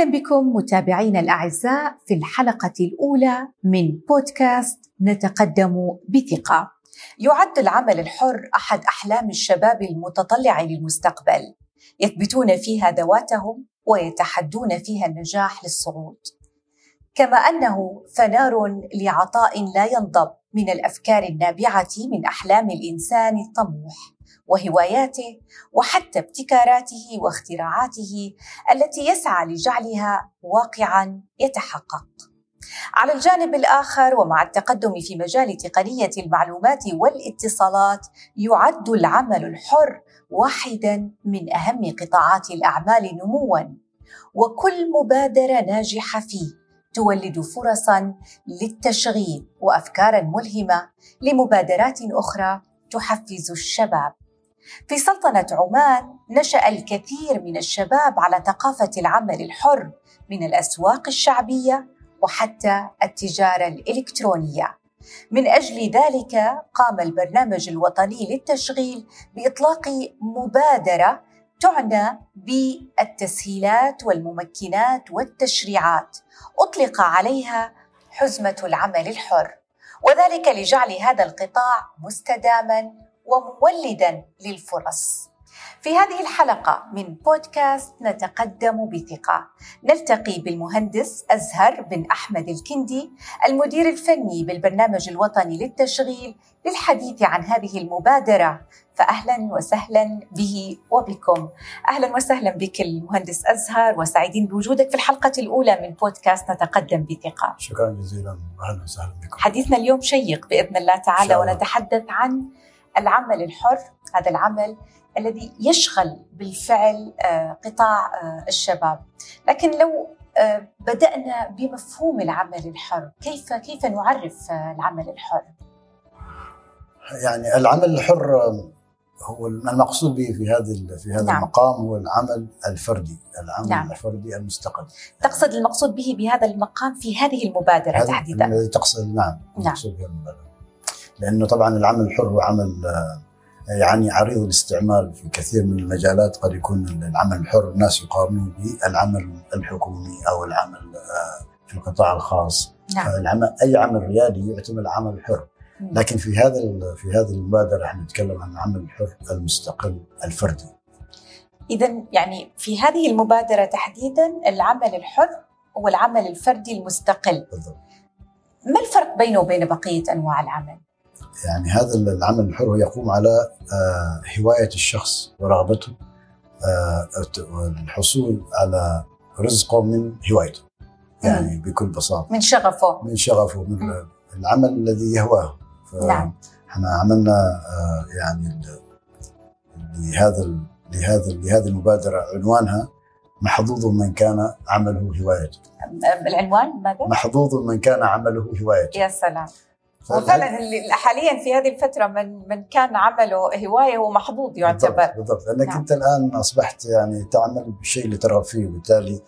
أهلا بكم متابعينا الأعزاء في الحلقة الأولى من بودكاست نتقدم بثقة. يعد العمل الحر أحد أحلام الشباب المتطلع للمستقبل، يثبتون فيها ذواتهم ويتحدون فيها النجاح للصعود. كما أنه فنار لعطاء لا ينضب من الأفكار النابعة من أحلام الإنسان الطموح وهواياته وحتى ابتكاراته واختراعاته التي يسعى لجعلها واقعا يتحقق. على الجانب الآخر ومع التقدم في مجال تقنية المعلومات والاتصالات يعد العمل الحر واحدا من أهم قطاعات الأعمال نموا وكل مبادرة ناجحة فيه تولد فرصا للتشغيل وافكارا ملهمة لمبادرات أخرى تحفز الشباب. في سلطنة عمان نشأ الكثير من الشباب على ثقافة العمل الحر من الأسواق الشعبية وحتى التجارة الإلكترونية. من أجل ذلك قام البرنامج الوطني للتشغيل بإطلاق مبادرة تعنى بالتسهيلات والممكنات والتشريعات. أطلق عليها حزمة العمل الحر وذلك لجعل هذا القطاع مستداما ومولدا للفرص. في هذه الحلقة من بودكاست نتقدم بثقة. نلتقي بالمهندس أزهر بن أحمد الكندي المدير الفني بالبرنامج الوطني للتشغيل للحديث عن هذه المبادرة. فأهلا وسهلا به وبكم. أهلا وسهلا بك المهندس أزهر وسعيدين بوجودك في الحلقة الأولى من بودكاست نتقدم بثقة. شكرا جزيلا. أهلا وسهلا بكم. حديثنا اليوم شيق بإذن الله تعالى ونتحدث عن العمل الحر هذا العمل الذي يشغل بالفعل قطاع الشباب لكن لو بدأنا بمفهوم العمل الحر كيف كيف نعرف العمل الحر يعني العمل الحر هو المقصود به في هذا في هذا نعم. المقام هو العمل الفردي، العمل نعم. الفردي المستقل. تقصد المقصود به بهذا المقام في هذه المبادرة تحديدا؟ تقصد نعم المقصود نعم. المبادرة. لأنه طبعا العمل الحر هو عمل يعني عريض الاستعمال في كثير من المجالات قد يكون العمل الحر الناس يقارنون بالعمل الحكومي أو العمل في القطاع الخاص نعم. العمل أي عمل ريادي يعتمد عمل الحر لكن في هذا في هذه المبادرة إحنا نتكلم عن العمل الحر المستقل الفردي. اذا يعني في هذه المبادرة تحديدا العمل الحر هو العمل الفردي المستقل. بالضبط. ما الفرق بينه وبين بقية أنواع العمل؟ يعني هذا العمل الحر يقوم على هواية الشخص ورغبته والحصول على رزقه من هوايته. يعني بكل بساطة. من شغفه. من شغفه من العمل الذي يهواه. نعم إحنا عملنا يعني لهذا لهذا لهذه المبادرة عنوانها محظوظ من كان عمله هوايته. العنوان ماذا؟ محظوظ من كان عمله هوايته. يا سلام. وفعلا حاليا في هذه الفترة من من كان عمله هواية هو محظوظ يعتبر. بالضبط, بالضبط. لأنك نعم. أنت الآن أصبحت يعني تعمل بالشيء اللي ترغب فيه وبالتالي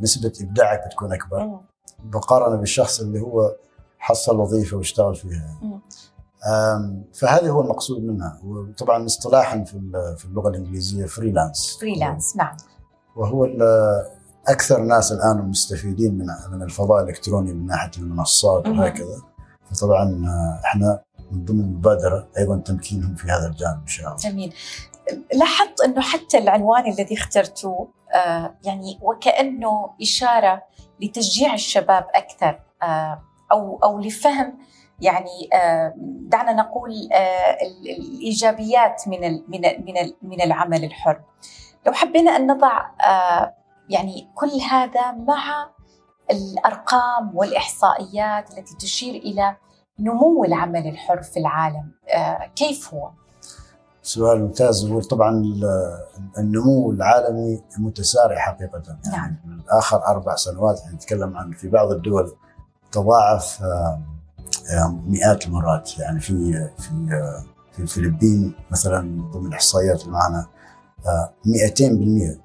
نسبة إبداعك بتكون أكبر. مقارنة بالشخص اللي هو حصل وظيفة واشتغل فيها. فهذا هو المقصود منها. وطبعا اصطلاحا في في اللغة الإنجليزية فريلانس فريلانس نعم. وهو أكثر ناس الآن مستفيدين من من الفضاء الإلكتروني من ناحية المنصات وهكذا. فطبعا إحنا من ضمن المبادرة أيضا تمكينهم في هذا الجانب إن شاء الله. جميل. لاحظت إنه حتى العنوان الذي اخترته آه يعني وكأنه إشارة لتشجيع الشباب أكثر آه أو أو لفهم يعني دعنا نقول الإيجابيات من من من من العمل الحر. لو حبينا أن نضع يعني كل هذا مع الأرقام والإحصائيات التي تشير إلى نمو العمل الحر في العالم، كيف هو؟ سؤال ممتاز. هو طبعا النمو العالمي متسارع حقيقه. نعم. يعني اخر أربع سنوات نتكلم عن في بعض الدول تضاعف مئات المرات. يعني في في في الفلبين مثلا ضمن الإحصائيات اللي معنا 200%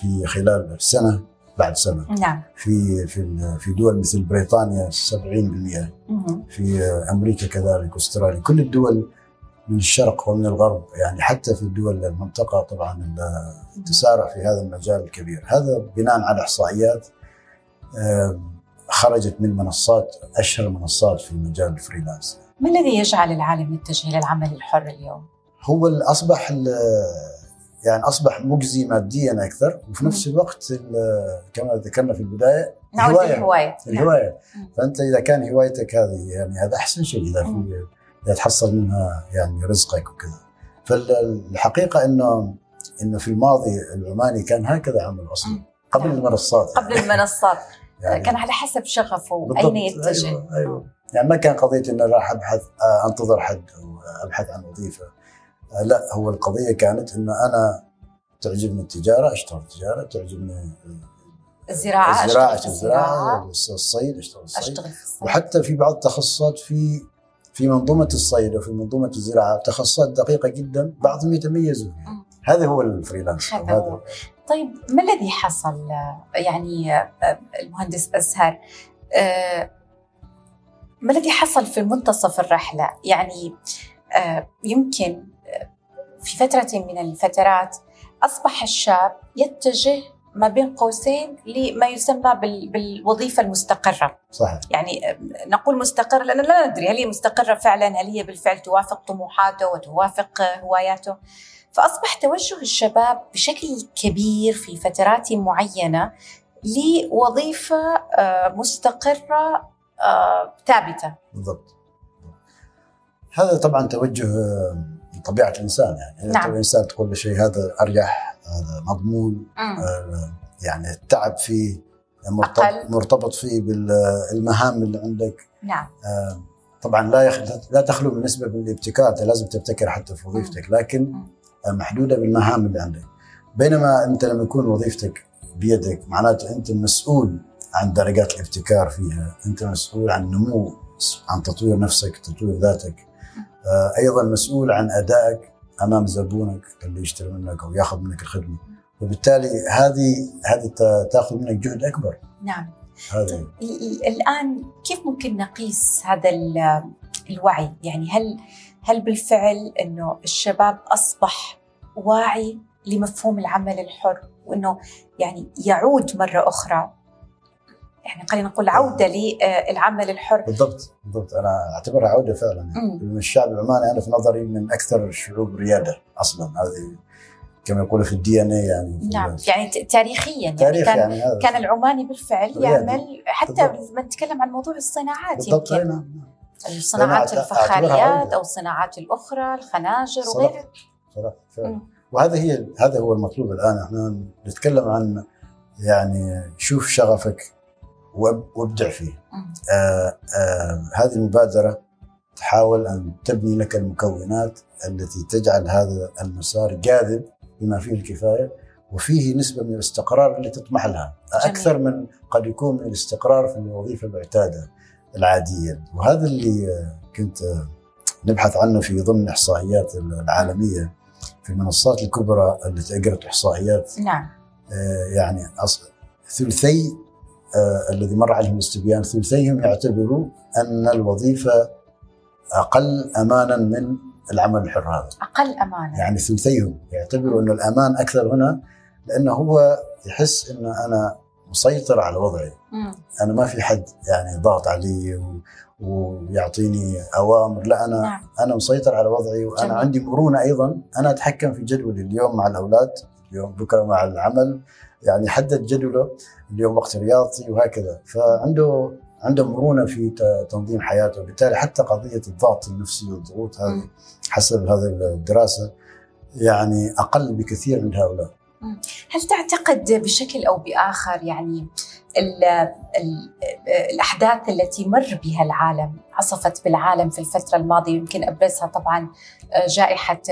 في خلال سنة. بعد سنة. نعم. في في في دول مثل بريطانيا 70% في أمريكا كذلك أستراليا. كل الدول من الشرق ومن الغرب يعني حتى في الدول المنطقة طبعا التسارع في هذا المجال الكبير. هذا بناء على إحصائيات خرجت من منصات أشهر المنصات في مجال الفريلانس. ما الذي يجعل العالم يتجه إلى العمل الحر اليوم؟ هو أصبح يعني أصبح مجزي ماديا أكثر وفي نفس الوقت كما ذكرنا في البداية نعود هوايه الهواية. الهواية. فأنت إذا كان هوايتك هذه يعني هذا أحسن شيء إذا في إذا تحصل منها يعني رزقك وكذا. فالحقيقة انه إنه في الماضي العماني كان هكذا عمل أصلا. قبل نعم. المنصات قبل يعني المنصات يعني. كان على حسب شغفه اين يتجه. أيوة, أيوة. يعني ما كان قضيه إنه راح أبحث آه، أنتظر حد أو أبحث عن وظيفة. لا هو القضية كانت انه أنا تعجبني التجارة اشتغل تجاره تعجبني الزراعة الزراعة الزراعة الصيد اشتغل الصيد. أشتغل في الصيد. وحتى في بعض التخصصات في في منظومة الصيد وفي منظومة الزراعة تخصصات دقيقة جدا بعضهم يتميزوا فيها هذا هو الفريلانس هذا هو. طيب ما الذي حصل؟ يعني المهندس أزهر ما الذي حصل في منتصف الرحلة؟ يعني يمكن في فترة من الفترات أصبح الشاب يتجه ما بين قوسين لما يسمى بالوظيفة المستقرة. صحيح. يعني نقول مستقر لأن لا ندري هل هي مستقرة فعلا هل هي بالفعل توافق طموحاته وتوافق هواياته. فأصبح توجه الشباب بشكل كبير في فترات آه، مستقرة آه، ثابتة. بالضبط. هذا طبعا توجه طبيعة الإنسان يعني. نعم. الإنسان تقول له شيء هذا أريح هذا مضمون. آه يعني التعب فيه مرتبط, أقل. مرتبط فيه بالمهام اللي عندك. نعم. آه طبعا لا يخ... لا تخلو من نسبة من الابتكار أنت لازم تبتكر حتى في وظيفتك لكن محدودة بالمهام اللي عندك. بينما أنت لما يكون وظيفتك بيدك معناته أنت مسؤول عن درجات الابتكار فيها أنت مسؤول عن نمو عن تطوير نفسك تطوير ذاتك. أيضا مسؤول عن أدائك أمام زبونك اللي يشتري منك أو يأخذ منك الخدمة. وبالتالي هذه هذه تأخذ منك جهد أكبر. نعم. هذه. الآن كيف ممكن نقيس هذا الوعي؟ يعني هل هل بالفعل إنه الشباب أصبح واعي لمفهوم العمل الحر؟ وإنه يعني يعود مرة أخرى يعني خلينا نقول عودة للعمل الحر. بالضبط بالضبط. أنا أعتبرها عودة فعلا. يعني الشعب العماني أنا في نظري من أكثر الشعوب ريادة أصلا. هذه كما يقولوا في الدي إن اي يعني. نعم يعني تاريخيا. يعني تاريخ كان يعني هذا. كان العماني بالفعل يعمل حتى لما نتكلم عن موضوع الصناعات بالضبط. يمكن. نعم الصناعات الفخاريات أو الصناعات الأخرى الخناجر وغيرها. صراحة وهذا هي هذا هو المطلوب الآن. إحنا نتكلم عن يعني شوف شغفك وابدع فيه. آه آه هذه المبادرة تحاول أن تبني لك المكونات التي تجعل هذا المسار جاذب بما فيه الكفاية وفيه نسبة من الاستقرار اللي تطمح لها. أكثر من قد يكون من الاستقرار في الوظيفة المعتادة العادية. وهذا اللي كنت نبحث عنه في ضمن الإحصائيات العالمية في المنصات الكبرى التي أجرت إحصائيات. نعم. آه يعني ثلثي الذي مر عليهم الاستبيان ثلثيهم يعتبروا أن الوظيفة أقل أمانا من العمل الحر هذا. أقل أمانا. يعني ثلثيهم يعتبروا أن الأمان أكثر هنا لأنه هو يحس إن أنا مسيطر على وضعي. مم. أنا ما في حد يعني ضاغط علي و... ويعطيني أوامر لا أنا نعم. أنا مسيطر على وضعي وأنا جميل. عندي مرونة أيضا أنا أتحكم في جدولي اليوم مع الأولاد اليوم بكرة مع العمل يعني حدد جدوله اليوم وقت رياضي وهكذا. فعنده عنده مرونة في تنظيم حياته. وبالتالي حتى قضية الضغط النفسي والضغوط هذه حسب هذه الدراسة يعني أقل بكثير من هؤلاء. هل تعتقد بشكل أو بآخر يعني ال ال الأحداث التي مر بها العالم عصفت بالعالم في الفترة الماضية؟ يمكن أبرزها طبعا جائحة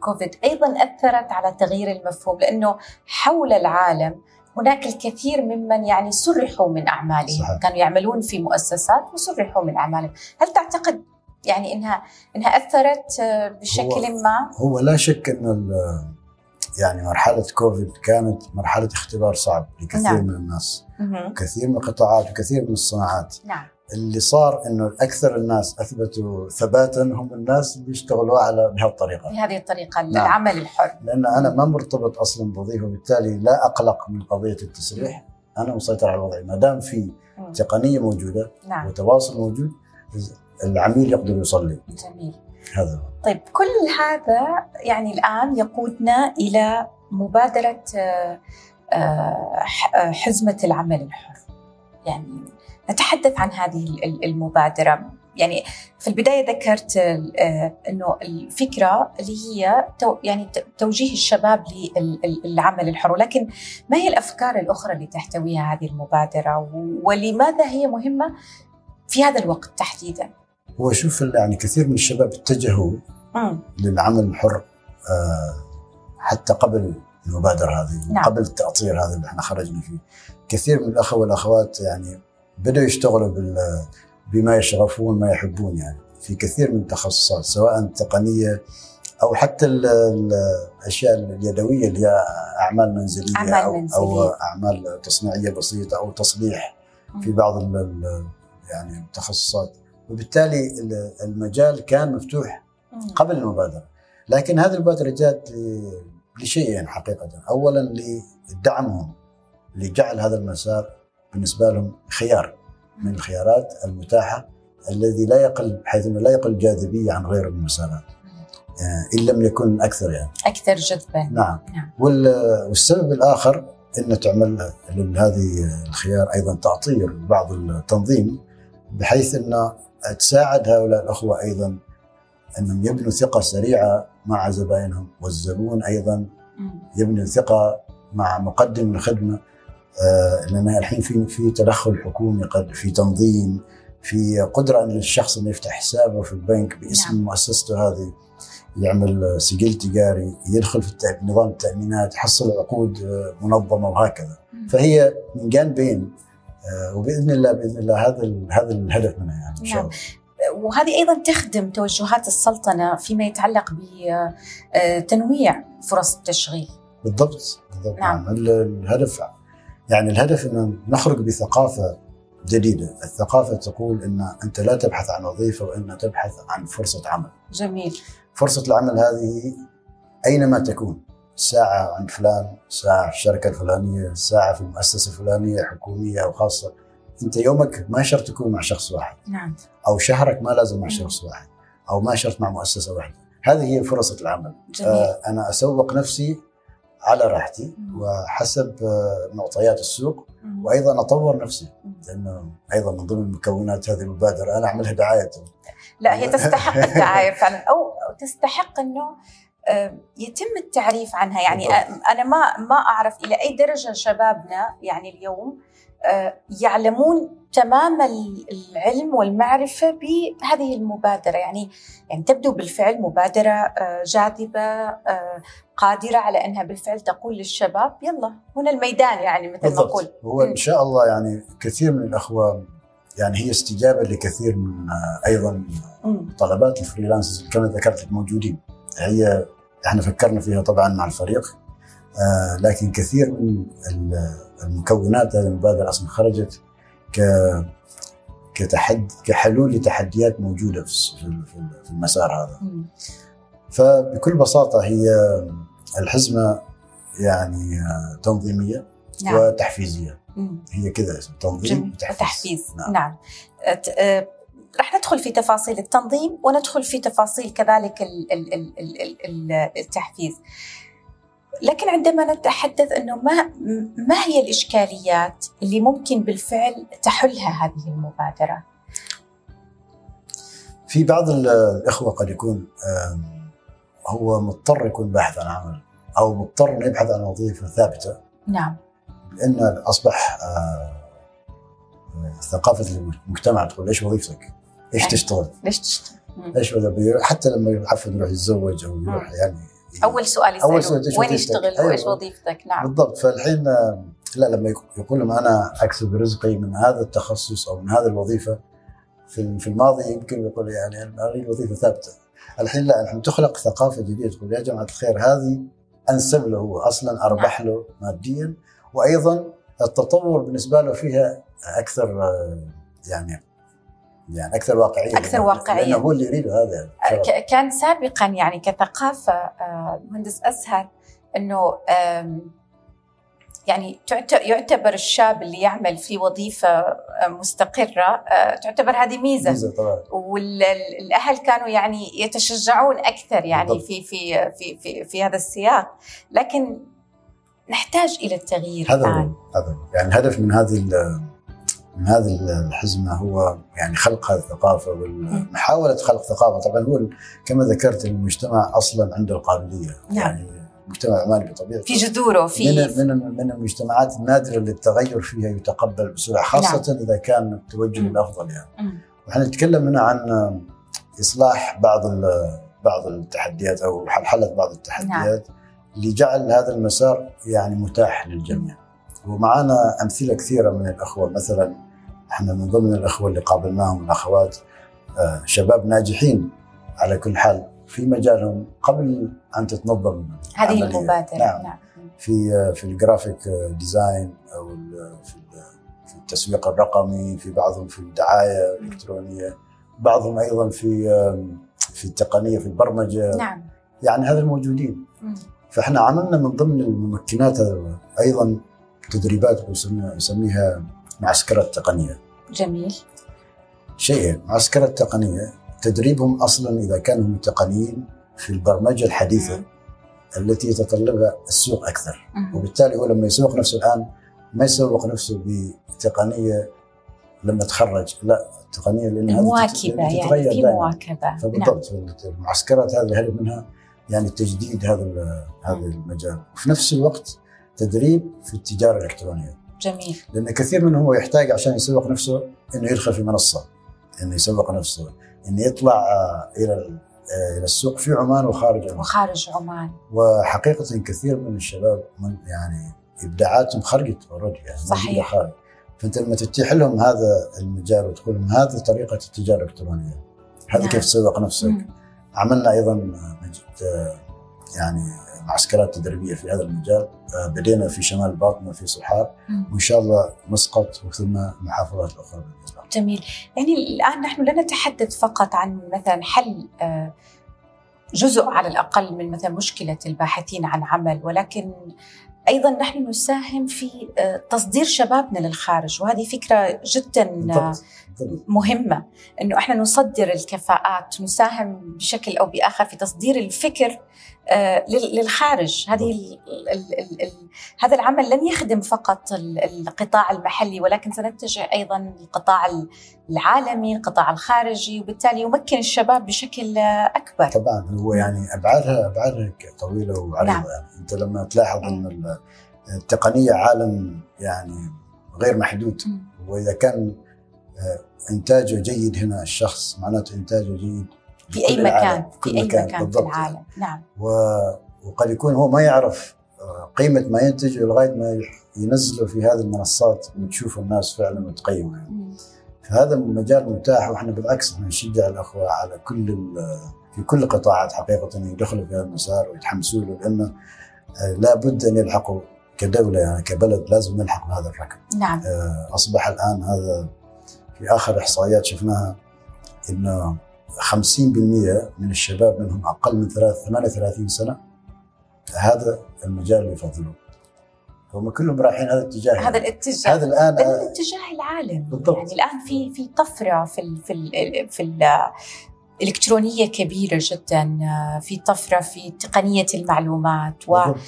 كوفيد. أيضا أثرت على تغيير المفهوم لأنه حول العالم هناك الكثير ممن يعني سرحوا من أعمالهم. صحيح. كانوا يعملون في مؤسسات وسرحوا من أعمالهم. هل تعتقد يعني انها إنها أثرت بشكل هو ما؟ هو لا شك إن يعني مرحلة كوفيد كانت مرحلة اختبار صعب لكثير نعم. من الناس مه. كثير من القطاعات وكثير من الصناعات نعم. اللي صار إنه أكثر الناس أثبتوا ثباتا هم الناس اللي اشتغلوا على بهالطريقة بهذه الطريقة نعم. العمل الحر لأن أنا ما مرتبط أصلا بوظيفة وبالتالي لا أقلق من قضية التسريح أنا مسيطر على الوضع ما دام في تقنية موجودة نعم. وتواصل موجود العميل يقدر يوصل لي جميل هذا. طيب كل هذا يعني الآن يقودنا إلى مبادرة آه، آه، حزمة العمل الحر. يعني نتحدث عن هذه المبادرة. يعني في البداية ذكرت آه، إنه الفكرة اللي هي يعني توجيه الشباب للعمل الحر. ولكن ما هي الأفكار الأخرى اللي تحتويها هذه المبادرة؟ ولماذا هي مهمة في هذا الوقت تحديدا؟ هو شوف يعني كثير من الشباب اتجهوا م. للعمل الحر آه، حتى قبل المبادرة هذه نعم. قبل التأطير هذا اللي إحنا خرجنا فيه كثير من الأخوة والأخوات يعني بدأوا يشتغلوا بال بما يشغفون ما يحبون يعني في كثير من التخصصات سواء تقنية أو حتى الأشياء اليدوية اللي هي أعمال منزلية أعمال أو منزلية. أو أعمال تصنيعية بسيطة أو تصليح في بعض يعني التخصصات وبالتالي المجال كان مفتوح قبل المبادرة. لكن هذه المبادرة جاءت لشيئين حقيقة. اولا لدعمهم لجعل هذا المسار بالنسبة لهم خيار من الخيارات المتاحة الذي لا يقل بحيث إنه لا يقل جاذبية عن غير المسارات. آه، إن لم يكن أكثر يعني. أكثر جذبا. نعم, نعم. والسبب الآخر ان تعمل لهذه الخيار أيضا تاطير بعض التنظيم بحيث ان تساعد هؤلاء الأخوة أيضا أنهم يبنوا ثقة سريعة مع زبائنهم والزبون أيضا يبني ثقه مع مقدم الخدمة. آه، لأن الحين في في تدخل حكومي قد في تنظيم في قدرة أن الشخص انه يفتح حسابه في البنك باسم نعم. مؤسسته هذه يعمل سجل تجاري يدخل في نظام التأمينات يحصل عقود آه، منظمة وهكذا. فهي من جانبين آه، وبإذن الله بإذن الله هذا هذا الهدف منها يعني إن شاء نعم. الله وهذه أيضا تخدم توجهات السلطنة فيما يتعلق بتنويع فرص التشغيل بالضبط بالضبط نعم. نعم. الهدف يعني الهدف أن نخرج بثقافة جديدة الثقافة تقول أن أنت لا تبحث عن وظيفة وإنما تبحث عن فرصة عمل جميل فرصة العمل هذه أينما تكون ساعة عند فلان ساعة في الشركة الفلانية ساعة في المؤسسة الفلانية حكومية أو خاصة. أنت يومك ما شرط تكون مع شخص واحد. نعم. أو شهرك ما لازم مع شخص واحد. أو ما شرط مع مؤسسة واحدة. هذه هي فرصة العمل. جميل. آه أنا أسوق نفسي على راحتي وحسب آه، معطيات السوق. وأيضا أطور نفسي. لأنه أيضا من ضمن مكونات هذه المبادرة أنا أعملها دعاية. لا هي تستحق الدعاية فعلا. أو تستحق إنه يتم التعريف عنها. يعني أنا ما ما أعرف إلى أي درجة شبابنا يعني اليوم آه، يعلمون تمام العلم والمعرفة بهذه المبادرة. يعني يعني تبدو بالفعل مبادرة آه، جاذبة آه، قادرة على أنها بالفعل تقول للشباب يلا هنا الميدان يعني مثل ما نقول. هو إن شاء الله يعني كثير من الأخوة يعني هي استجابة لكثير من أيضا طلبات الفريلانسرز كما ذكرت موجودين. هي إحنا فكرنا فيها طبعا مع الفريق آه لكن كثير من المكونات هذه المبادرة أصلا خرجت ك كتحد كحلول لتحديات موجودة في في المسار هذا. فبكل بساطة هي الحزمة يعني آه، تنظيمية نعم. وتحفيزية. مم. هي كذا تنظيم وتحفيز. وتحفيز نعم, نعم. راح ندخل في تفاصيل التنظيم وندخل في تفاصيل كذلك التحفيز. لكن عندما نتحدث إنه ما ما هي الإشكاليات اللي ممكن بالفعل تحلها هذه المبادرة؟ في بعض الإخوة قد يكون هو مضطر يكون باحث عن عمل أو مضطر إنه يبحث عن وظيفة ثابتة نعم لأن أصبح ثقافة المجتمع تقول إيش وظيفتك؟ إيش يعني تشتغل؟ ليش تشتغل؟ إيش حتى لما يعفن يروح يتزوج أو يروح يعني أول سؤال يسأله أول سؤال وين يشتغل؟ أيوة. وإيش وظيفتك؟ نعم. بالضبط. فالحين لا لما يقول لهم أنا أكسب رزقي من هذا التخصص أو من هذه الوظيفة في في الماضي يمكن يقول يعني أنا اريد وظيفه ثابتة. الحين لا الحين تخلق ثقافة جديدة تقول يا جماعة الخير هذه أنسب له هو أصلا أربح نعم. له ماديا وأيضا التطور بالنسبة له فيها أكثر يعني يعني أكثر واقعية أكثر واقعية. لأنه هو اللي يريده هذا كان سابقا يعني كثقافة آه، مهندس أسهل إنه يعني يعتبر الشاب اللي يعمل في وظيفة آه، مستقرة تعتبر هذه ميزة, ميزة طبعا. والأهل كانوا يعني يتشجعون أكثر يعني في في في في في هذا السياق. لكن نحتاج إلى التغيير هذا الآن. هذا يعني الهدف من هذه من هذه الحزمة هو يعني خلق هذه الثقافة ومحاولة خلق ثقافة. طبعا هو كما ذكرت المجتمع أصلا عنده القابلية. نعم. يعني مجتمع عماني بطبيعته في جذوره في من من من المجتمعات النادرة اللي التغير فيها يتقبل بسرعة خاصة نعم. إذا كان التوجه للافضل يعني. ونحن نتكلم هنا عن إصلاح بعض بعض التحديات أو حل بعض التحديات نعم. اللي جعل هذا المسار يعني متاح للجميع. ومعنا أمثلة كثيرة من الأخوة مثلا إحنا من ضمن الاخوة اللي قابلناهم الأخوات آه، شباب ناجحين على كل حال في مجالهم قبل أن تتنظم هذه المبادرة. نعم, نعم. في في ال graphic design أو في في التسويق الرقمي في بعضهم في الدعاية الإلكترونية بعضهم أيضا في في التقنية في البرمجة. نعم. يعني هذا الموجودين. فإحنا عملنا من ضمن الممكنات أيضا تدريبات نسميها معسكرات تقنية. جميل. شيء معسكرة تقنية تدريبهم أصلا إذا كانوا هم تقنيين في البرمجة الحديثة التي يتطلبها السوق أكثر. وبالتالي هو لما يسوق نفسه الآن ما يسوق نفسه بتقنية لما تخرج لا تقنية لأنها مواكبة يعني في مواكبة. فبالضبط نعم. المعسكرات هذه الهدف منها؟ يعني تجديد هذا هذا المجال. وفي نفس الوقت تدريب في التجارة الإلكترونية. جميل. لأن كثير منهم هو يحتاج عشان يسوق نفسه إنه يدخل في منصة إنه يسوق نفسه إنه يطلع آه، إلى آه، إلى السوق في عمان وخارج عمان. وخارج عمان. وحقيقة كثير من الشباب من يعني إبداعاتهم خرجت اوريدي يعني صحيح. خارج. فأنت لما تتيح لهم هذا المجال وتقول لهم هذه طريقة التجارة الإلكترونية هذا نعم. كيف تسوق نفسك؟ مم. عملنا أيضا آه، يعني معسكرات تدريبيه في هذا المجال. بدينا في شمال الباطنه في صحار. وإن شاء الله مسقط وثم محافظات أخرى جميل. يعني الآن نحن لا نتحدث فقط عن مثلا حل آه، جزء على الأقل من مثلا مشكلة الباحثين عن عمل ولكن أيضا نحن نساهم في آه، تصدير شبابنا للخارج. وهذه فكرة جدا مهمة إنه إحنا نصدر الكفاءات نساهم بشكل أو بآخر في تصدير الفكر آه، للخارج. هذه ال ال ال ال هذا العمل لن يخدم فقط القطاع المحلي ولكن سنتجه أيضا للقطاع العالمي القطاع الخارجي وبالتالي يمكن الشباب بشكل أكبر. طبعا هو يعني ابعادها أبعادها طويلة وعريضة. نعم. يعني أنت لما تلاحظ إن التقنية عالم يعني غير محدود. وإذا كان آه، إنتاجه جيد هنا الشخص معناته إنتاجه جيد في أي مكان في, أي مكان, مكان في العالم نعم و... وقد يكون هو ما يعرف آه، قيمة ما ينتجه لغايه ما ينزله في هذه المنصات وتشوف الناس فعلا وتقيمه يعني. فهذا مجال متاح وإحنا بالعكس إحنا نشجع الأخوة على كل في كل القطاعات حقيقة يدخلوا في هذا المسار ويتحمسوا له لأنه آه، لابد أن يلحقوا كدولة يعني كبلد لازم نلحق بهذا الركب. نعم. آه، أصبح الآن هذا في آخر إحصائيات شفناها إنه 50% من الشباب منهم أقل من 38 سنة هذا المجال اللي يفضلوه هم كلهم رايحين هذا الاتجاه هذا يعني. الاتجاه هذا الآن هذا الاتجاه العالم بالضبط. يعني الآن في في طفرة في ال في ال في ال الالكترونيه كبيرة جدا في طفرة في تقنية المعلومات و بالضبط.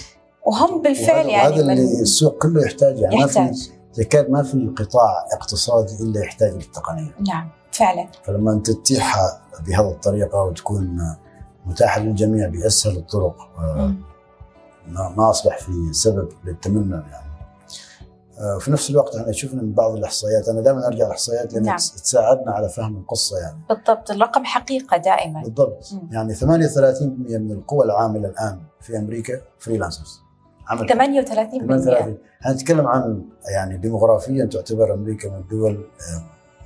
وهم بالفعل يعني هذا اللي السوق كله يحتاج يعني يحتاج. ما في يكاد ما في قطاع اقتصادي إلا يحتاج للتقنية نعم فعلا. فلما أنت تتيحها بهذه الطريقة وتكون متاحة للجميع بأسهل الطرق آه، ما أصبح في سبب للتمنع يعني. آه، في نفس الوقت إحنا شفنا من بعض الإحصائيات أنا دائما أرجع الإحصائيات لأن نعم. تساعدنا على فهم القصة يعني. بالضبط الرقم حقيقة دائما. بالضبط. م. يعني 38% من القوى العاملة الآن في أمريكا freelancers عمل 38 38 نتكلم عن يعني ديموغرافيا تعتبر أمريكا من الدول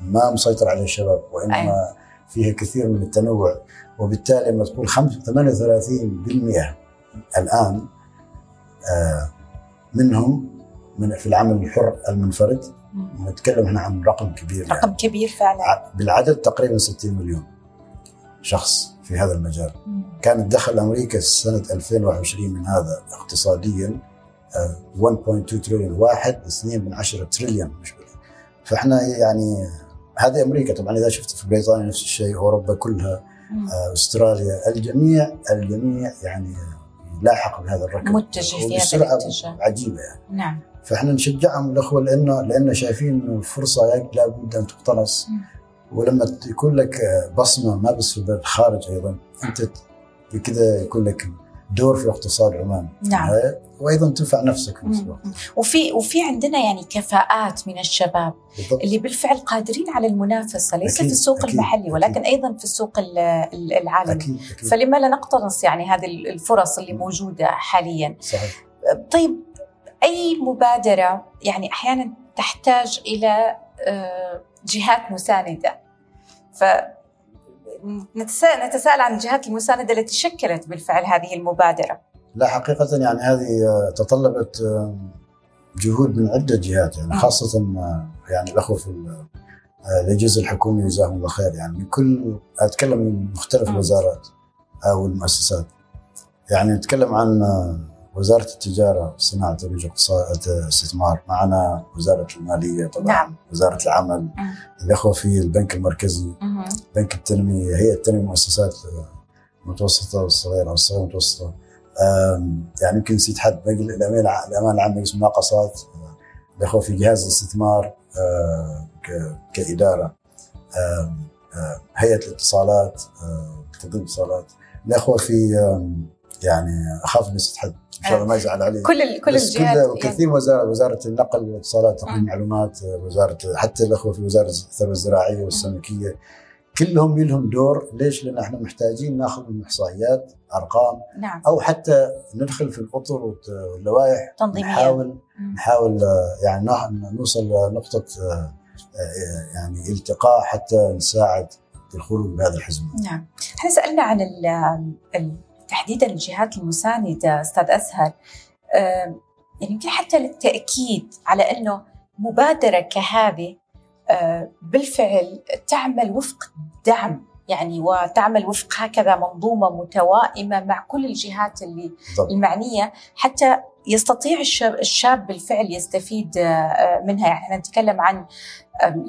ما مسيطر عليها الشباب وإنما أيوة. فيها كثير من التنوع وبالتالي لما تقول 38% الآن آه، منهم من في العمل الحر المنفرد نتكلم هنا عن رقم كبير رقم يعني. كبير فعلا بالعدد تقريبا 60 مليون شخص في هذا المجال مم. كان دخل أمريكا سنة 2021 من هذا اقتصاديا 1.2 تريليون واحد 2 من 10 تريليون مش فإحنا يعني هذه أمريكا طبعا إذا شفت في بريطانيا نفس الشيء أوروبا كلها آه، أستراليا الجميع الجميع يعني لاحق بهذا الركب متجه في هذا الاتجاه. عجيبة يعني. نعم. فإحنا نشجعهم الأخوة لأنه لأن شايفين الفرصة لابد أن تقتنص. ولما يكون لك بصمة ما بس في الخارج أيضا أنت بكذا يكون لك دور في اقتصاد عمان نعم وأيضا تنفع نفسك في نفس الوقت وفي وفي عندنا يعني كفاءات من الشباب بالضبط. اللي بالفعل قادرين على المنافسة ليس أكيد. في السوق أكيد. المحلي ولكن أكيد. أيضا في السوق العالمي أكيد. أكيد. فلما لا نقتنص يعني هذه الفرص اللي موجودة حاليا صحيح. طيب أي مبادرة يعني أحيانا تحتاج إلى آه، جهات مساندة ف نتساءل عن الجهات المساندة التي شكلت بالفعل هذه المبادرة. لا حقيقة يعني هذه آه، تطلبت آه، جهود من عدة جهات يعني خاصة آه، يعني الأخوة في الأجهزة الحكومية جزاهم الله خير. يعني من كل أتكلم من مختلف الوزارات أو المؤسسات. يعني نتكلم عن وزارة التجارة والصناعه والترويج الاستثمار معنا وزارة المالية طبعا نعم. وزارة العمل مم. الاخوه في البنك المركزي مم. بنك التنمية هيئه التنميه المؤسسات المتوسطة والصغيرة والصغيرة المتوسطه يعني يمكن نسيت حد باقي الأمانة العامة قسم مناقصات الاخوه في جهاز الاستثمار كإدارة هيئة الاتصالات تنظيم الاتصالات الاخوه في يعني أخاف إني حد إن شاء الله ما يزعل علي. كل ال كل الجهات يعني. وكثير وزاره وزارة النقل والاتصالات تقديم المعلومات وزاره حتى الأخوة في وزارة الثروة الزراعية والسمكية. كلهم لهم دور. ليش؟ لأن إحنا محتاجين ناخذ من إحصائيات أرقام نعم. أو حتى ندخل في الأطر واللوائح. تنظيمية. نحاول نحاول يعني نوصل لنقطة يعني التقاء حتى نساعد في الخروج بهذا الحزب. نعم، إحنا سألنا عن تحديدا الجهات المساندة أستاذ أسهل. يعني يمكن حتى للتأكيد على أنه مبادرة كهذه بالفعل تعمل وفق دعم. يعني وتعمل وفق هكذا منظومة متوائمة مع كل الجهات اللي طبعا. المعنية. حتى يستطيع الشاب, الشاب بالفعل يستفيد منها. يعني إحنا نتكلم عن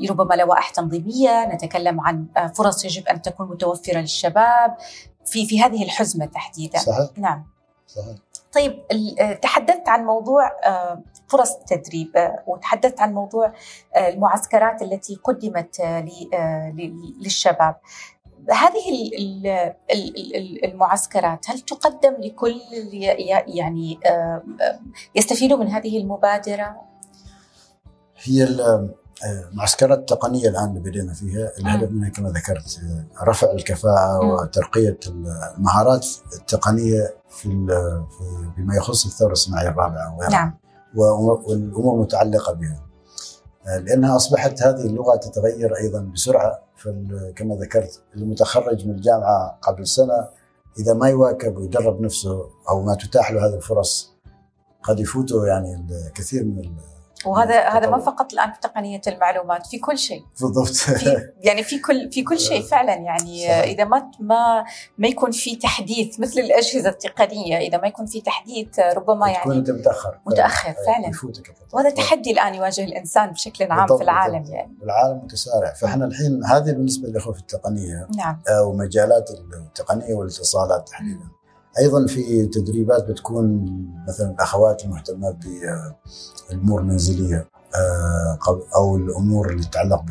ربما لوائح تنظيمية نتكلم عن فرص يجب أن تكون متوفرة للشباب. في في هذه الحزمة تحديدا. صحيح. نعم. صحيح. طيب تحدثت عن موضوع آه، فرص التدريب آه، وتحدثت عن موضوع آه، المعسكرات التي قدمت للشباب. هذه المعسكرات هل تقدم لكل يعني يستفيدوا من هذه المبادرة؟ هي معسكرات التقنيه الآن اللي بدينا فيها الهدف منها كما ذكرت رفع الكفاءة وترقية المهارات التقنية في بما يخص الثورة الصناعية الرابعة وغيرها. نعم. والامور المتعلقه بها. لأنها أصبحت هذه اللغة تتغير أيضا بسرعة كما ذكرت المتخرج من الجامعة قبل سنة إذا ما يواكب ويدرب نفسه أو ما تتاح له هذه الفرص قد يفوته يعني الكثير من وهذا هذا ما فقط الآن في تقنية المعلومات في كل شيء. بالضبط. في يعني في كل في كل شيء فعلا يعني صحيح. إذا ما ما ما يكون في تحديث مثل الأجهزة التقنية إذا ما يكون في تحديث ربما يعني تكون أنت متأخر. متأخر فعلا. يفوتك وهذا تحدي الآن يواجه الإنسان بشكل عام في العالم بالضبط. يعني. العالم متسارع. فإحنا الحين هذه بالنسبة للاخوه في التقنية. نعم. أو مجالات التقنية والاتصالات تحديدا. أيضا في تدريبات بتكون مثلا الأخوات المهتمات بالأمور المنزلية آه، أو الأمور اللي تتعلق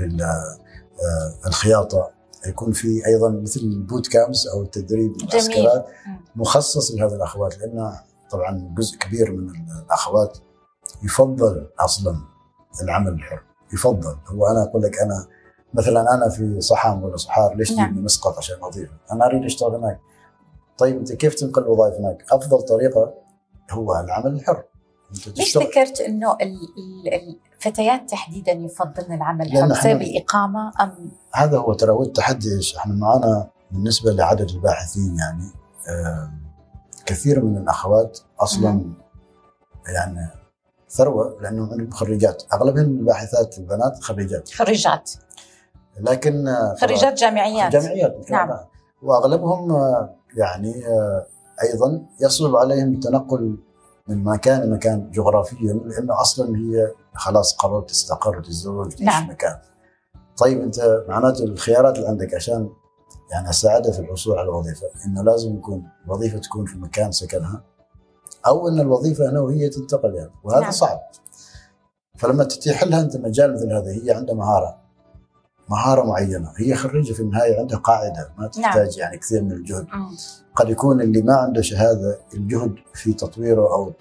بالخياطه آه، يكون في أيضا مثل البوت كامس أو التدريب المعسكرات مخصص لهذه الأخوات لأن طبعا جزء كبير من الأخوات يفضل أصلا العمل الحر. يفضل. هو أنا أقول لك أنا مثلا أنا في صحام ولا صحار ليش نعم. تجيبني مسقط عشان أضيفه؟ أنا أريد أشتغل هناك. طيب أنت كيف تنقل الوظائف هناك؟ أفضل طريقة هو العمل الحر. ليش ذكرت إنه الفتيات تحديدا يفضلن العمل؟ الحر بسبب الاقامه أم؟ هذا هو ترى هو التحدي إيش؟ إحنا معنا بالنسبة لعدد الباحثين يعني كثير من الأخوات أصلا يعني ثروة لأنهم عندهم خريجات. أغلبهم الباحثات البنات خريجات. خريجات. لكن آه، خريجات جامعيات. جامعيات نعم. وأغلبهم آه، يعني آه، أيضا يصعب عليهم التنقل من مكان لمكان جغرافيا لأنه أصلا هي خلاص قررت تستقر وتتزوج تعيش نعم. مكان. طيب أنت معناته الخيارات اللي عندك عشان يعني أساعدها في الحصول على وظيفه إنه لازم يكون الوظيفة تكون في مكان سكنها أو إن الوظيفة هنا وهي تنتقل يعني وهذا. نعم. صعب. فلما تتيح لها أنت مجال مثل هذا هي عندها مهارة مهارة معينة. هي خريجة في النهاية عندها قاعدة ما تحتاج يعني كثير من الجهد. مم. قد يكون اللي ما عنده شهادة الجهد في تطويره أو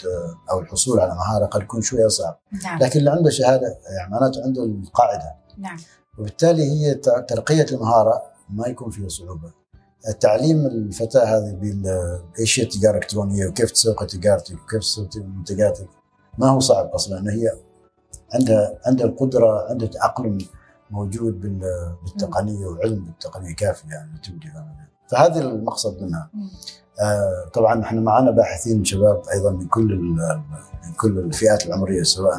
أو الحصول على مهارة قد يكون شوية صعب، نعم. لكن اللي عنده شهادة يعني معناته عنده القاعدة. نعم. وبالتالي هي ترقيه المهارة ما يكون فيها صعوبة. تعليم الفتاة هذه بال- إيش هي التجارة الإلكترونية وكيف تسوق تجارتك وكيف تسوق منتجاتك؟ ما هو صعب أصلا. هي عندها عندها القدرة عندها تاقلم موجود بال- بالتقنية وعلم بالتقنية كافي يعني تبدي. فهذا المقصد منها. آه، طبعا إحنا معنا باحثين شباب أيضا من كل من كل الفئات العمرية سواء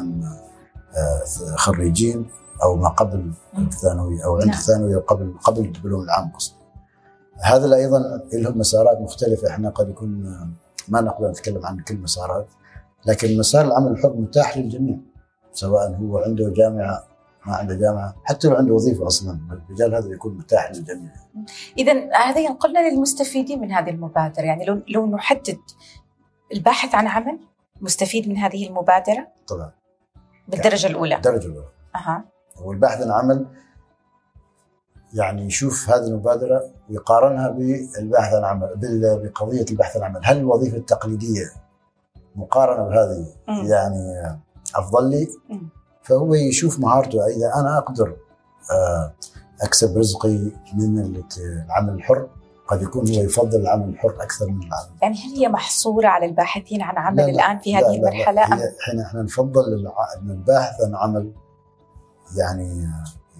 آه، خريجين أو ما قبل الثانوي أو عند نعم. الثانوي أو قبل قبل الدبلوم العام قصدي. هذا أيضا لهم مسارات مختلفة إحنا قد يكون آه، ما نقدر نتكلم عن كل مسارات لكن مسار العمل الحر متاح للجميع سواء هو عنده جامعة ما عنده جامعه حتى لو عنده وظيفة أصلا المجال هذا يكون متاح للجميع. اذا هذا ينقلنا للمستفيدين من هذه المبادرة يعني لو لو نحدد الباحث عن عمل مستفيد من هذه المبادرة طبعا بالدرجة الأولى الدرجه الأولى. أها والباحث عن عمل يعني يشوف هذه المبادرة ويقارنها بالبحث عن عمل بقضية البحث عن عمل هل الوظيفة التقليدية مقارنة بهذه. يعني أفضل لي مم. فهو يشوف مهارته إذا أنا أقدر آه، أكسب رزقي من العمل الحر قد يكون هو يفضل العمل الحر أكثر من العمل. يعني هل هي محصورة على الباحثين عن عمل لا، لا، الآن في لا، هذه لا، لا. المرحلة أم؟ هي- إحنا إحنا نفضل إن الباحث عن عمل يعني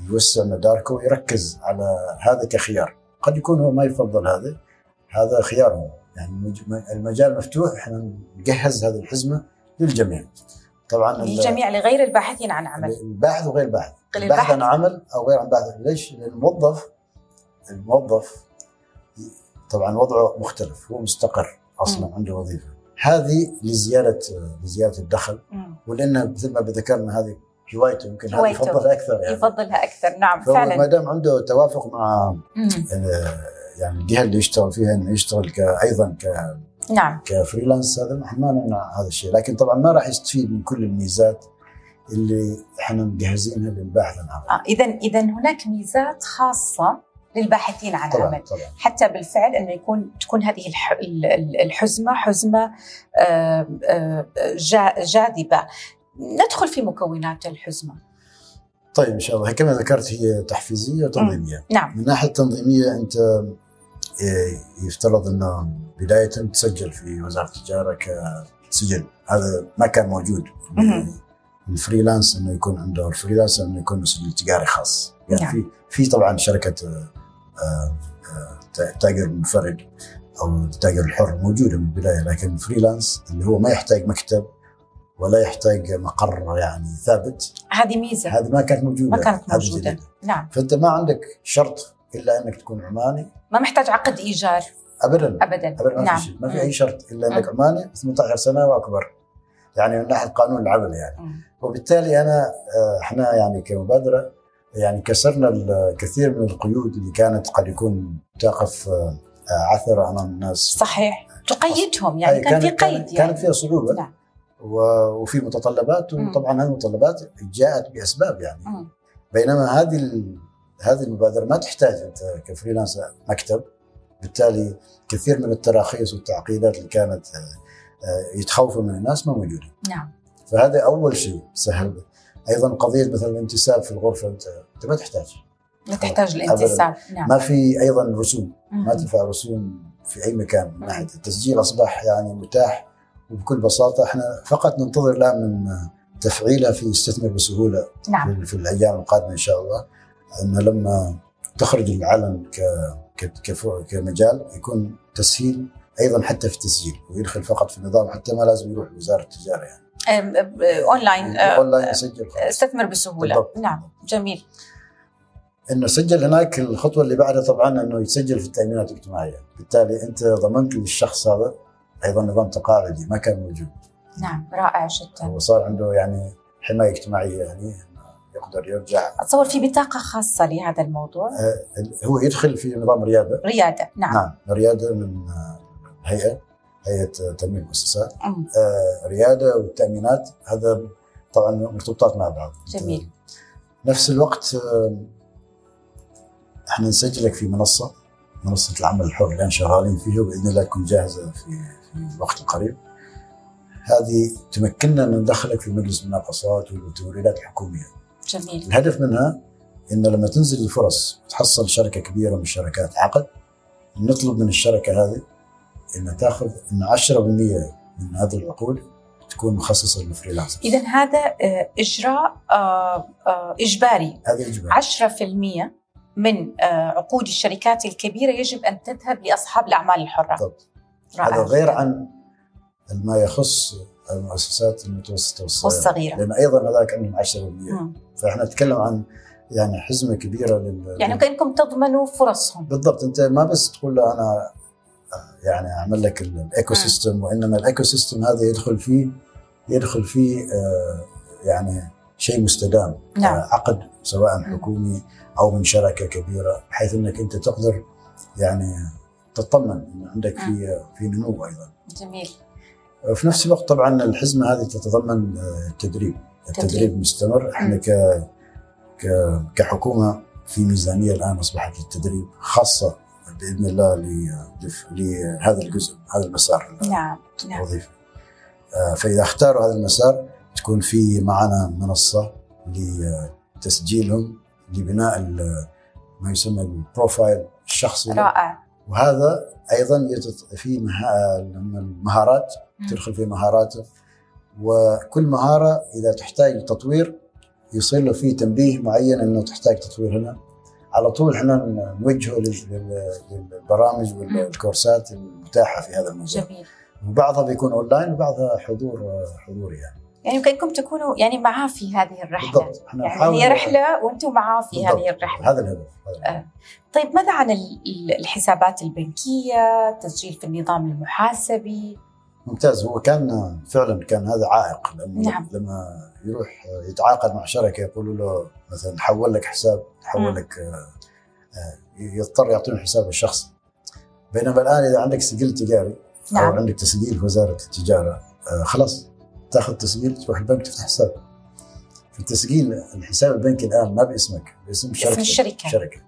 يوسع مداركه ويركز على هذا كخيار. قد يكون هو ما يفضل هذا هذا خيارهم يعني المج- المجال مفتوح إحنا نجهز هذه الحزمة للجميع. طبعا للجميع لغير الباحثين عن عمل الباحث وغير الباحث الباحث عن. عمل أو غير عن باحث ليش؟ لأن الموظف الموظف طبعا وضعه مختلف هو مستقر أصلا مم. عنده وظيفة هذه لزياده لزياده الدخل مم. ولأن مثل ما ذكرنا هذه هوايته يمكن هذه. يفضلها أكثر يعني يفضلها أكثر نعم فهو ما فعلا دام عنده توافق مع مم. يعني الجهه اللي يشتغل فيها إنه يشتغل أيضا ك نعم. كفريلانس هذا إحنا ما نمنع هذا الشيء. لكن طبعا ما راح يستفيد من كل الميزات اللي إحنا مجهزينها للباحث عن عمل آه اذا اذا هناك ميزات خاصة للباحثين عن طبعا عمل طبعا. حتى بالفعل أنه يكون تكون هذه الح- ال- ال- الحزمة حزمة آه، آه، جا- جاذبة. ندخل في مكونات الحزمة. طيب إن شاء الله. كما ذكرت هي تحفيزية وتنظيمية. نعم. من الناحيه التنظيمية أنت آه، يفترض أنه بداية تسجل في وزارة التجارة كسجل. هذا ما كان موجود. ال freelance إنه يكون عنده ال freelance إنه يكون سجل تجاري خاص. يعني نعم. في في طبعا شركة آه، آه، آه، تاجر المنفرد أو التاجر الحر موجودة من البداية لكن الفريلانس اللي هو ما يحتاج مكتب ولا يحتاج مقر يعني ثابت. هذه ميزة. هذه ما كانت موجودة. ما كانت. جديدة. نعم. فأنت ما عندك شرط إلا إنك تكون عماني. ما محتاج عقد إيجار. ابدا. ابدا. ابدا ما نعم. في شيء. ما في. أي شرط إلا إنك عماني 18 سنة وأكبر. يعني من ناحية قانون العمل يعني. مم. وبالتالي أنا آه، إحنا يعني كمبادرة يعني كسرنا الكثير من القيود اللي كانت قد يكون تقف آه، عثره امام الناس. صحيح. تقيدهم يعني. كان في قيد يعني. كانت فيها صعوبة. نعم. وفي متطلبات. وطبعا هذه المتطلبات جاءت بأسباب يعني. مم. بينما هذه هذه المبادرة ما تحتاج أنت كفريلانس مكتب. بالتالي كثير من التراخيص والتعقيدات اللي كانت آه، آه، يتخوفوا من الناس ما موجودة. نعم. فهذا أول شيء سهل. أيضا قضية مثلا الانتساب في الغرفة انت أنت ما تحتاج. لا تحتاج الانتساب. نعم. ما في أيضا رسوم. ما. تدفع رسوم في أي مكان من ناحية التسجيل أصبح يعني متاح. وبكل بساطة إحنا فقط ننتظر الآن من تفعيله في يستثمر بسهولة نعم. في, الأيام القادمة إن شاء الله انه لما تخرج العلن ك كمجال يكون تسهيل أيضا حتى في التسجيل ويدخل فقط في النظام حتى ما لازم يروح لوزاره التجارة يعني. online online يسجل استثمر بسهولة. بالضبط. نعم جميل. إنه سجل هناك الخطوة اللي بعدها طبعا إنه يتسجل في التأمينات الاجتماعية، بالتالي أنت ضمنت للشخص هذا أيضا نظام تقاعدي ما كان موجود، نعم رائع جدا. هو صار عنده يعني حماية اجتماعية يعني. يقدر يرجع. أتصور في بطاقة خاصة لهذا الموضوع. آه، هو يدخل في نظام ريادة. ريادة نعم, نعم ريادة من آه، الهيئه هيئة تنميه المؤسسات. آه، ريادة والتأمينات هذا طبعا مرتبطات مع بعض. جميل. نفس الوقت إحنا نسجلك في منصة منصة العمل الحر الان شغالين فيها وبإذن الله تكون جاهزة في في الوقت القريب. هذه تمكننا ان ندخلك في مجلس المناقصات والتوريدات الحكومية. جميل الهدف منها انه لما تنزل الفرص وتحصل شركة كبيرة من الشركات عقد نطلب من الشركة هذه إنها تأخذ إن 10% من هذه العقود تكون مخصصة للفريلانسر. اذا هذا آه، إجراء آه، آه، إجباري هذا إجباري 10% من عقود الشركات الكبيرة يجب أن تذهب لأصحاب الأعمال الحرة بالضبط. هذا غير. عن ما يخص المؤسسات المتوسطة والصغيرة. والصغيرة. لأن أيضا هذاك عندهم 10% مم. فإحنا نتكلم عن يعني حزمة كبيرة لل يعني كانكم تضمنوا فرصهم. بالضبط. أنت ما بس تقول له أنا يعني أعمل لك ال- ال ecosystem وإنما ال ecosystem هذا يدخل فيه يدخل فيه آه، يعني شيء مستدام نعم. آه، عقد سواء. حكومي أو من شركة كبيرة بحيث إنك أنت تقدر يعني تطمن إن عندك في في نمو أيضا. جميل. في نفس الوقت طبعا الحزمة هذه تتضمن آه، التدريب تدريب. التدريب مستمر إحنا. ك كحكومة في ميزانية الآن أصبحت للتدريب خاصة بإذن الله لهذا الجزء هذا المسار نعم نعم الوظيفي آه، فإذا اختاروا هذا المسار تكون في معنا منصة لتسجيلهم لبناء ما يسمى البروفايل الشخصي. رائع وهذا أيضا في مها- المهارات. تدخل في مهاراته. وكل مهارة إذا تحتاج تطوير يصير له في تنبيه معين إنه تحتاج تطوير هنا. على طول إحنا نوجهه لل- لل- للبرامج والكورسات المتاحة في هذا الموضوع جميل. وبعضها بيكون أونلاين وبعضها حضور حضوري يعني. يعني يمكنكم تكونوا يعني معاه في هذه الرحلة. بالضبط. يعني هي رحلة وأنتم معاه في بالضبط. هذه الرحلة. هذا الهدف الهدف. طيب ماذا عن ال- ال- الحسابات البنكية تسجيل في النظام المحاسبي؟ ممتاز. هو كان فعلا كان هذا عائق. لأنه نعم. لما يروح يتعاقد مع شركة يقولوا له مثلا حول لك حساب. حول لك آه، آه، يضطر يعطيهم حسابه الشخصي بينما الآن إذا عندك سجل تجاري أو نعم. عندك تسجيل في وزارة التجارة آه، خلاص. تاخذ تسجيل تروح البنك تفتح حساب. في التسجيل الحساب البنكي الآن ما باسمك باسم شركة الشركة. شركة.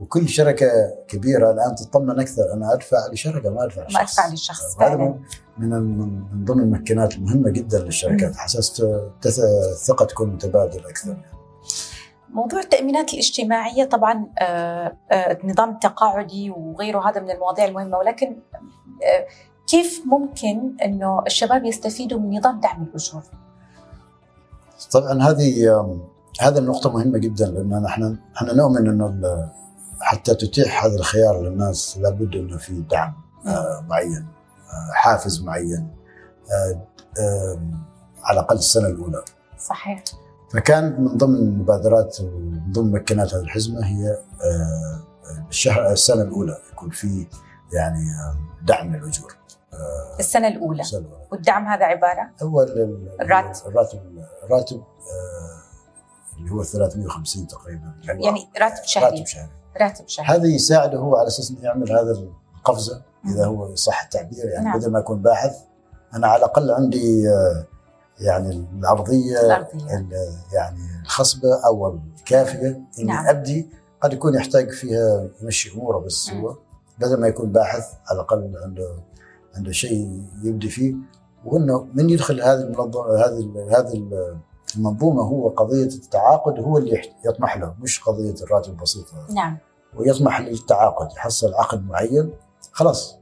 وكل شركة كبيرة الآن تطمن أكثر أنا أدفع لشركة ما أدفع ما لشخص أدفع للشخص وهذا فعلا. من من من ضمن الممكنات المهمة جدا للشركات. حساس الثقة تكون متبادلة أكثر. موضوع التأمينات الاجتماعية طبعا آه، آه، النظام التقاعدي وغيره هذا من المواضيع المهمة. ولكن آه، كيف ممكن إنه الشباب يستفيدوا من نظام دعم الأجور؟ طبعا هذه آم، هذه النقطة مهمة جدا لأن نحن إحنا نؤمن إنه ال- حتى تتيح هذا الخيار للناس لابد إنه في دعم آه، معين آه، حافز معين آه، على الأقل السنة الأولى. صحيح. فكان من ضمن المبادرات ومن ضمن مكنات هذه الحزمة هي الشهر السنة الأولى يكون في يعني دعم للأجور. آه، السنة الأولى. السنة الأولى. والدعم هذا عبارة؟ ال- الراتب. الراتب الراتب آه، اللي هو 350 تقريبا. هو يعني راتب شهري. راتب شهري. راتب شهري. هذا يساعده هو على أساس إنه يعمل هذا القفزة إذا. هو صح التعبير يعني نعم. بدل ما اكون باحث. أنا على الأقل عندي آه، يعني الأرضية الأرضية. ال- يعني الخصبة أو الكافية إني نعم. أبدي. قد يكون يحتاج فيها يمشي أموره بس. هو. بدل ما يكون باحث على الأقل عنده عنده شيء يبدي فيه وأنه من يدخل هذه المنظمه هذه هذه المنظومة هو قضية التعاقد هو اللي يطمح له مش قضية الراتب البسيط نعم. ويطمح للتعاقد يحصل عقد معين خلاص.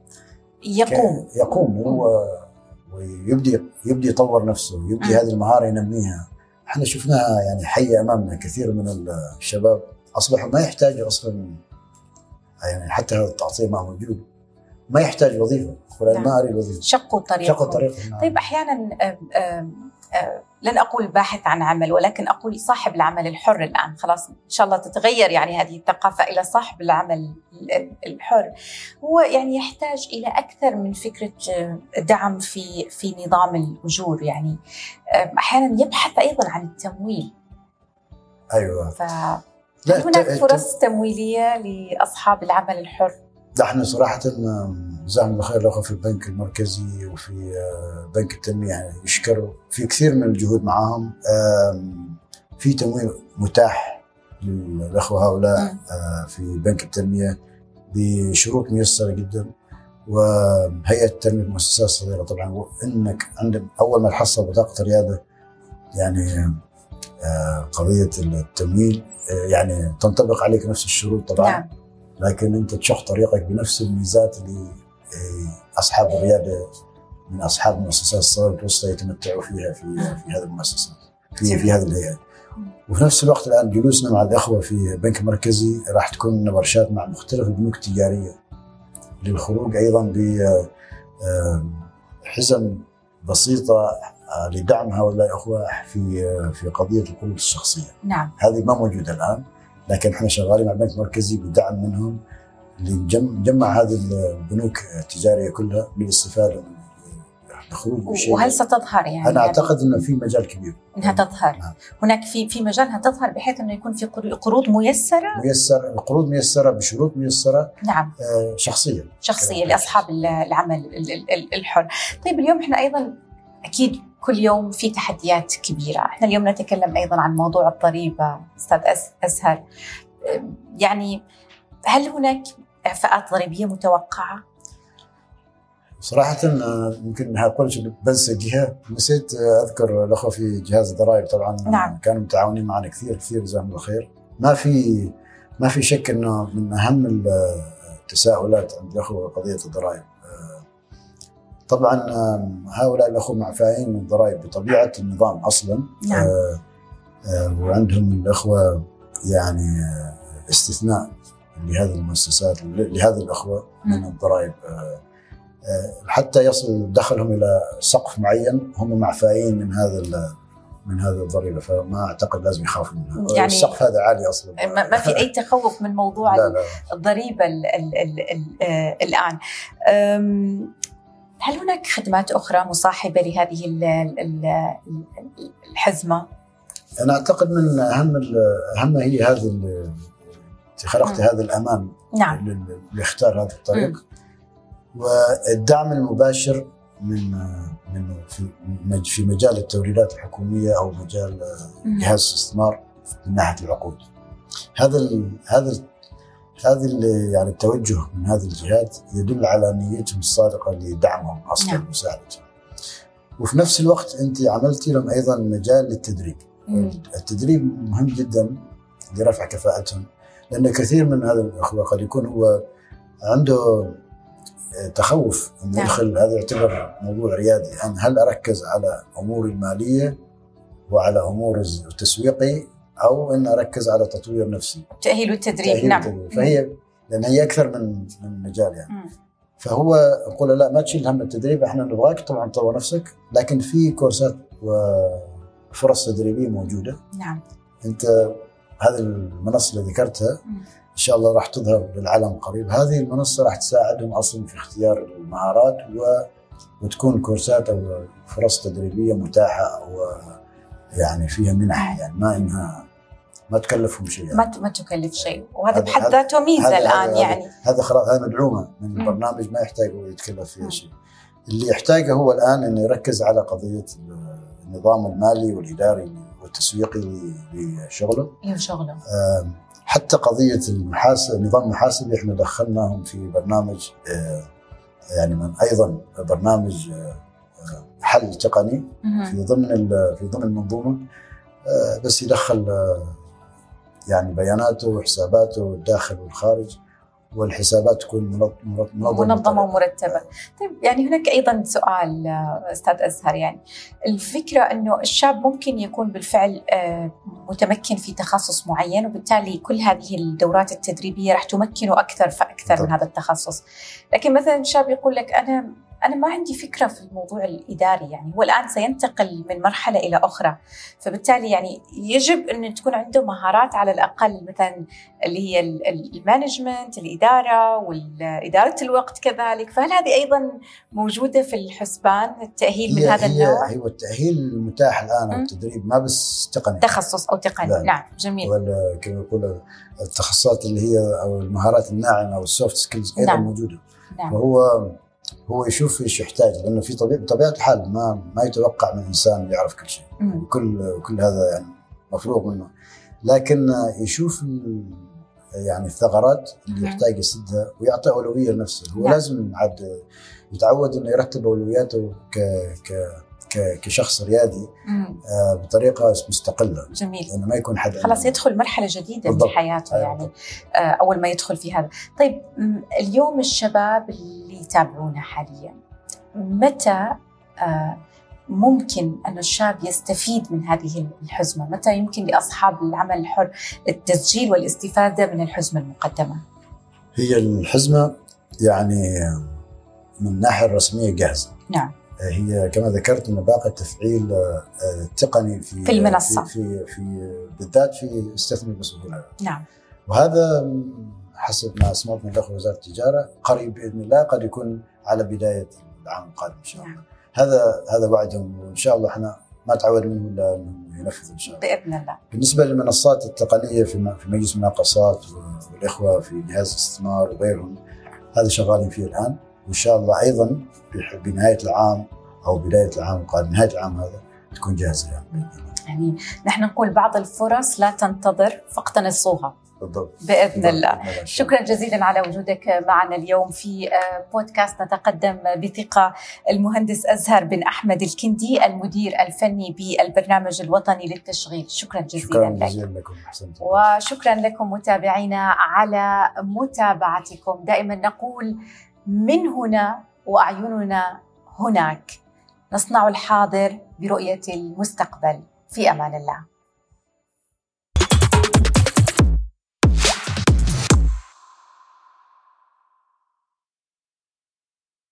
يقوم. يقوم هو ويبدي يبدي يطور نفسه يبدي. هذه المهارة ينميها. إحنا شفناها يعني حية أمامنا كثير من الشباب أصبحوا ما يحتاجوا أصلا يعني حتى هذا التعطيل ما موجود. ما يحتاج وظيفة. أنا نعم. اريد وظيفه شقوا طريقهم. شقوا طريقه نعم. طيب آه، لن أقول باحث عن عمل ولكن أقول صاحب العمل الحر الآن. خلاص إن شاء الله تتغير يعني هذه الثقافة إلى صاحب العمل الحر. هو يعني يحتاج إلى أكثر من فكرة آه، دعم في في نظام الأجور يعني. أحيانا يبحث أيضا عن التمويل. أيوه. ف هناك فرص تمويلية لأصحاب العمل الحر؟ نحن صراحة جزاهم الله خير الأخوة في البنك المركزي وفي آه، بنك التنمية يعني يشكروا. في كثير من الجهود معاهم. في تمويل متاح للأخوة هؤلاء آه، في بنك التنمية بشروط ميسرة جدا. وهيئة التنمية المؤسسات الصغيرة طبعا. انك عندك أول ما تحصل بطاقة الرياده يعني آه، قضية التمويل يعني تنطبق عليك نفس الشروط طبعا. نعم. لكن انت تشق طريقك بنفس الميزات اللي أصحاب الريادة من أصحاب المؤسسات الصغيره والوسطى يتمتعوا فيها في في هذه المؤسسات في في هذه الهيئات. وفي نفس الوقت الآن جلوسنا مع الإخوة في بنك مركزي راح تكون ورشات مع مختلف البنوك التجارية للخروج أيضا ب حزم بسيطة آه، لدعم هؤلاء الإخوة في آه، في قضية القروض الشخصية. نعم. هذه ما موجودة الآن لكن إحنا شغالين مع البنك المركزي بدعم منهم لنجمع هذه البنوك التجارية كلها للاستفاده من الخروج وهل ستظهر يعني أنا أعتقد إنه في مجال كبير. إنها تظهر. نعم. هناك في في مجال إنها تظهر بحيث إنه يكون في قروض ميسرة؟ ميسر قروض ميسرة بشروط ميسرة نعم. آه شخصيه شخصيه لأصحاب العمل الحر. طيب اليوم إحنا أيضا أكيد كل يوم في تحديات كبيرة. إحنا اليوم نتكلم أيضا عن موضوع الضريبة أستاذ أزهر يعني هل هناك اعفاءات ضريبية متوقعة؟ صراحة آه، يمكن أقول بنسى جهة نسيت آه، أذكر الأخوة في جهاز الضرائب طبعا. نعم. كانوا متعاونين معنا كثير كثير جزاهم الله خير. ما في ما في شك أنه من أهم التساؤلات عند الأخوة قضية الضرائب. آه، طبعا هؤلاء الأخوة معفائين من الضرائب بطبيعة النظام أصلا. نعم. وعندهم الأخوة يعني استثناء لهذه المؤسسات لهذه الأخوة من الضرائب. آه، آه، حتى يصل دخلهم إلى سقف معين هم معفائين من هذا من هذه الضريبة فما أعتقد لازم يخافوا منها. يعني السقف هذا عالي أصلا. ما في أي تخوف من موضوع لا لا. الضريبة ال ال ال ال آه، الآن. هل هناك خدمات أخرى مصاحبة لهذه الحزمة؟ أنا أعتقد من أهم أهم هي هذه خلقت مم. هذا الامان نعم لاختار هذا الطريق مم. والدعم المباشر من من في في مجال التوريدات الحكومية أو مجال جهاز الاستثمار من ناحية العقود هذا هذا هذه يعني التوجه من هذه الجهات يدل على نيتهم الصادقة لدعمهم أصلا نعم. ومساعدتهم وفي نفس الوقت أنت عملتي لهم أيضا مجال للتدريب مم. التدريب مهم جدا لرفع كفاءتهم لأن كثير من هذا الأخوة قد يكون هو عنده تخوف إنه نعم. يدخل هذا يعتبر موضوع ريادي أنا هل أركز على امور المالية وعلى امور التسويقي أو إن أركز على تطوير نفسي. تأهيل والتدريب نعم. التدريب. فهي لأن هي أكثر من من مجال يعني. مم. فهو يقول لا ما تشيل هم التدريب إحنا نبغاك طبعا تطور نفسك لكن في كورسات وفرص تدريبية موجودة. نعم. أنت هذه المنصة اللي ذكرتها إن شاء الله راح تظهر للعالم قريب. هذه المنصة راح تساعدهم أصلا في اختيار المهارات و... وتكون كورسات أو فرص تدريبية متاحة و يعني فيها منح يعني ما إنها ما تكلفهم شيء يعني. ما ما تكلف شيء. وهذا بحد ذاته ميزة الآن هذا يعني. هذا خلاص هذا مدعومة من البرنامج ما يحتاج هو يتكلف فيها شيء. اللي يحتاجه هو الآن إنه يركز على قضية النظام المالي والإداري والتسويقي لشغله. لشغله. حتى قضية المحاسب النظام المحاسبي إحنا دخلناهم في برنامج آه، يعني من أيضا برنامج آه، حل تقني في ضمن في ضمن المنظومة آه، بس يدخل يعني بياناته وحساباته الداخل والخارج والحسابات تكون منظمة منظمة ومرتبة. طيب يعني هناك أيضا سؤال أستاذ أزهر يعني الفكرة إنه الشاب ممكن يكون بالفعل آه، متمكن في تخصص معين وبالتالي كل هذه الدورات التدريبية راح تمكنه أكثر فأكثر من هذا التخصص. لكن مثلا شاب يقول لك أنا أنا ما عندي فكرة في الموضوع الإداري يعني هو الآن سينتقل من مرحلة إلى أخرى. فبالتالي يعني يجب أن تكون عنده مهارات على الأقل مثلا اللي هي المانجمنت الإدارة واداره الوقت كذلك. فهل هذه أيضا موجودة في الحسبان التأهيل من هذا النوع؟ هو التأهيل المتاح الآن أو التدريب ما بس تقني. تخصص أو تقني. نعم جميل. ولا كما يقول التخصصات اللي هي أو المهارات الناعمة أو ال soft skills أيضا نعم. موجودة. نعم. فهو هو يشوف إيش يحتاج لأنه في طبيعه بطبيعة الحال ما ما يتوقع من إنسان يعرف كل شيء مم. كل كل هذا يعني مفروغ منه لكن يشوف يعني الثغرات اللي يحتاج يسدها ويعطي أولوية لنفسه هو نعم. لازم عاد يتعود إنه يرتب أولوياته ك ك كشخص ريادي آه بطريقة مستقلة. جميل. لأنه ما يكون حد خلاص يدخل مرحلة جديدة بالضبط. في حياته أيوة. يعني آه أول ما يدخل في هذا. طيب اليوم الشباب اللي يتابعونا حاليا متى آه ممكن أن الشاب يستفيد من هذه الحزمة؟ متى يمكن لأصحاب العمل الحر التسجيل والاستفادة من الحزمة المقدمة؟ هي الحزمة يعني من الناحية الرسمية جاهزة. نعم. هي كما ذكرت ان باقي التفعيل التقني آه، في في المنصة. في في, في بالذات في استثمر بسهوله نعم. وهذا حسب ما سمعت من الأخوة وزارة التجارة قريب بإذن الله قد يكون على بداية العام القادم إن شاء الله. نعم. هذا هذا وعدهم وإن شاء الله إحنا ما تعود منهم إلا انهم ينفذوا إن شاء الله. بإذن الله. بالنسبة للمنصات التقنية في في مجلس المناقصات والإخوة في جهاز الاستثمار وغيرهم هذا شغالين فيه الآن. وإن شاء الله أيضا بنهاية العام أو بداية العام القادم نهاية العام هذا تكون جاهزة يعني. يعني نحن نقول بعض الفرص لا تنتظر فاقتنصوها بالضبط. بإذن الله. شكرا جزيلا على وجودك معنا اليوم في آه، بودكاست نتقدم بثقة المهندس أزهر بن أحمد الكندي المدير الفني بالبرنامج الوطني للتشغيل. شكرا جزيلا شكرا لك. جزيلا لكم. حسنت وشكرا لكم متابعينا على متابعتكم. دائما نقول من هنا وأعيننا هناك. نصنع الحاضر برؤية المستقبل. في أمان الله.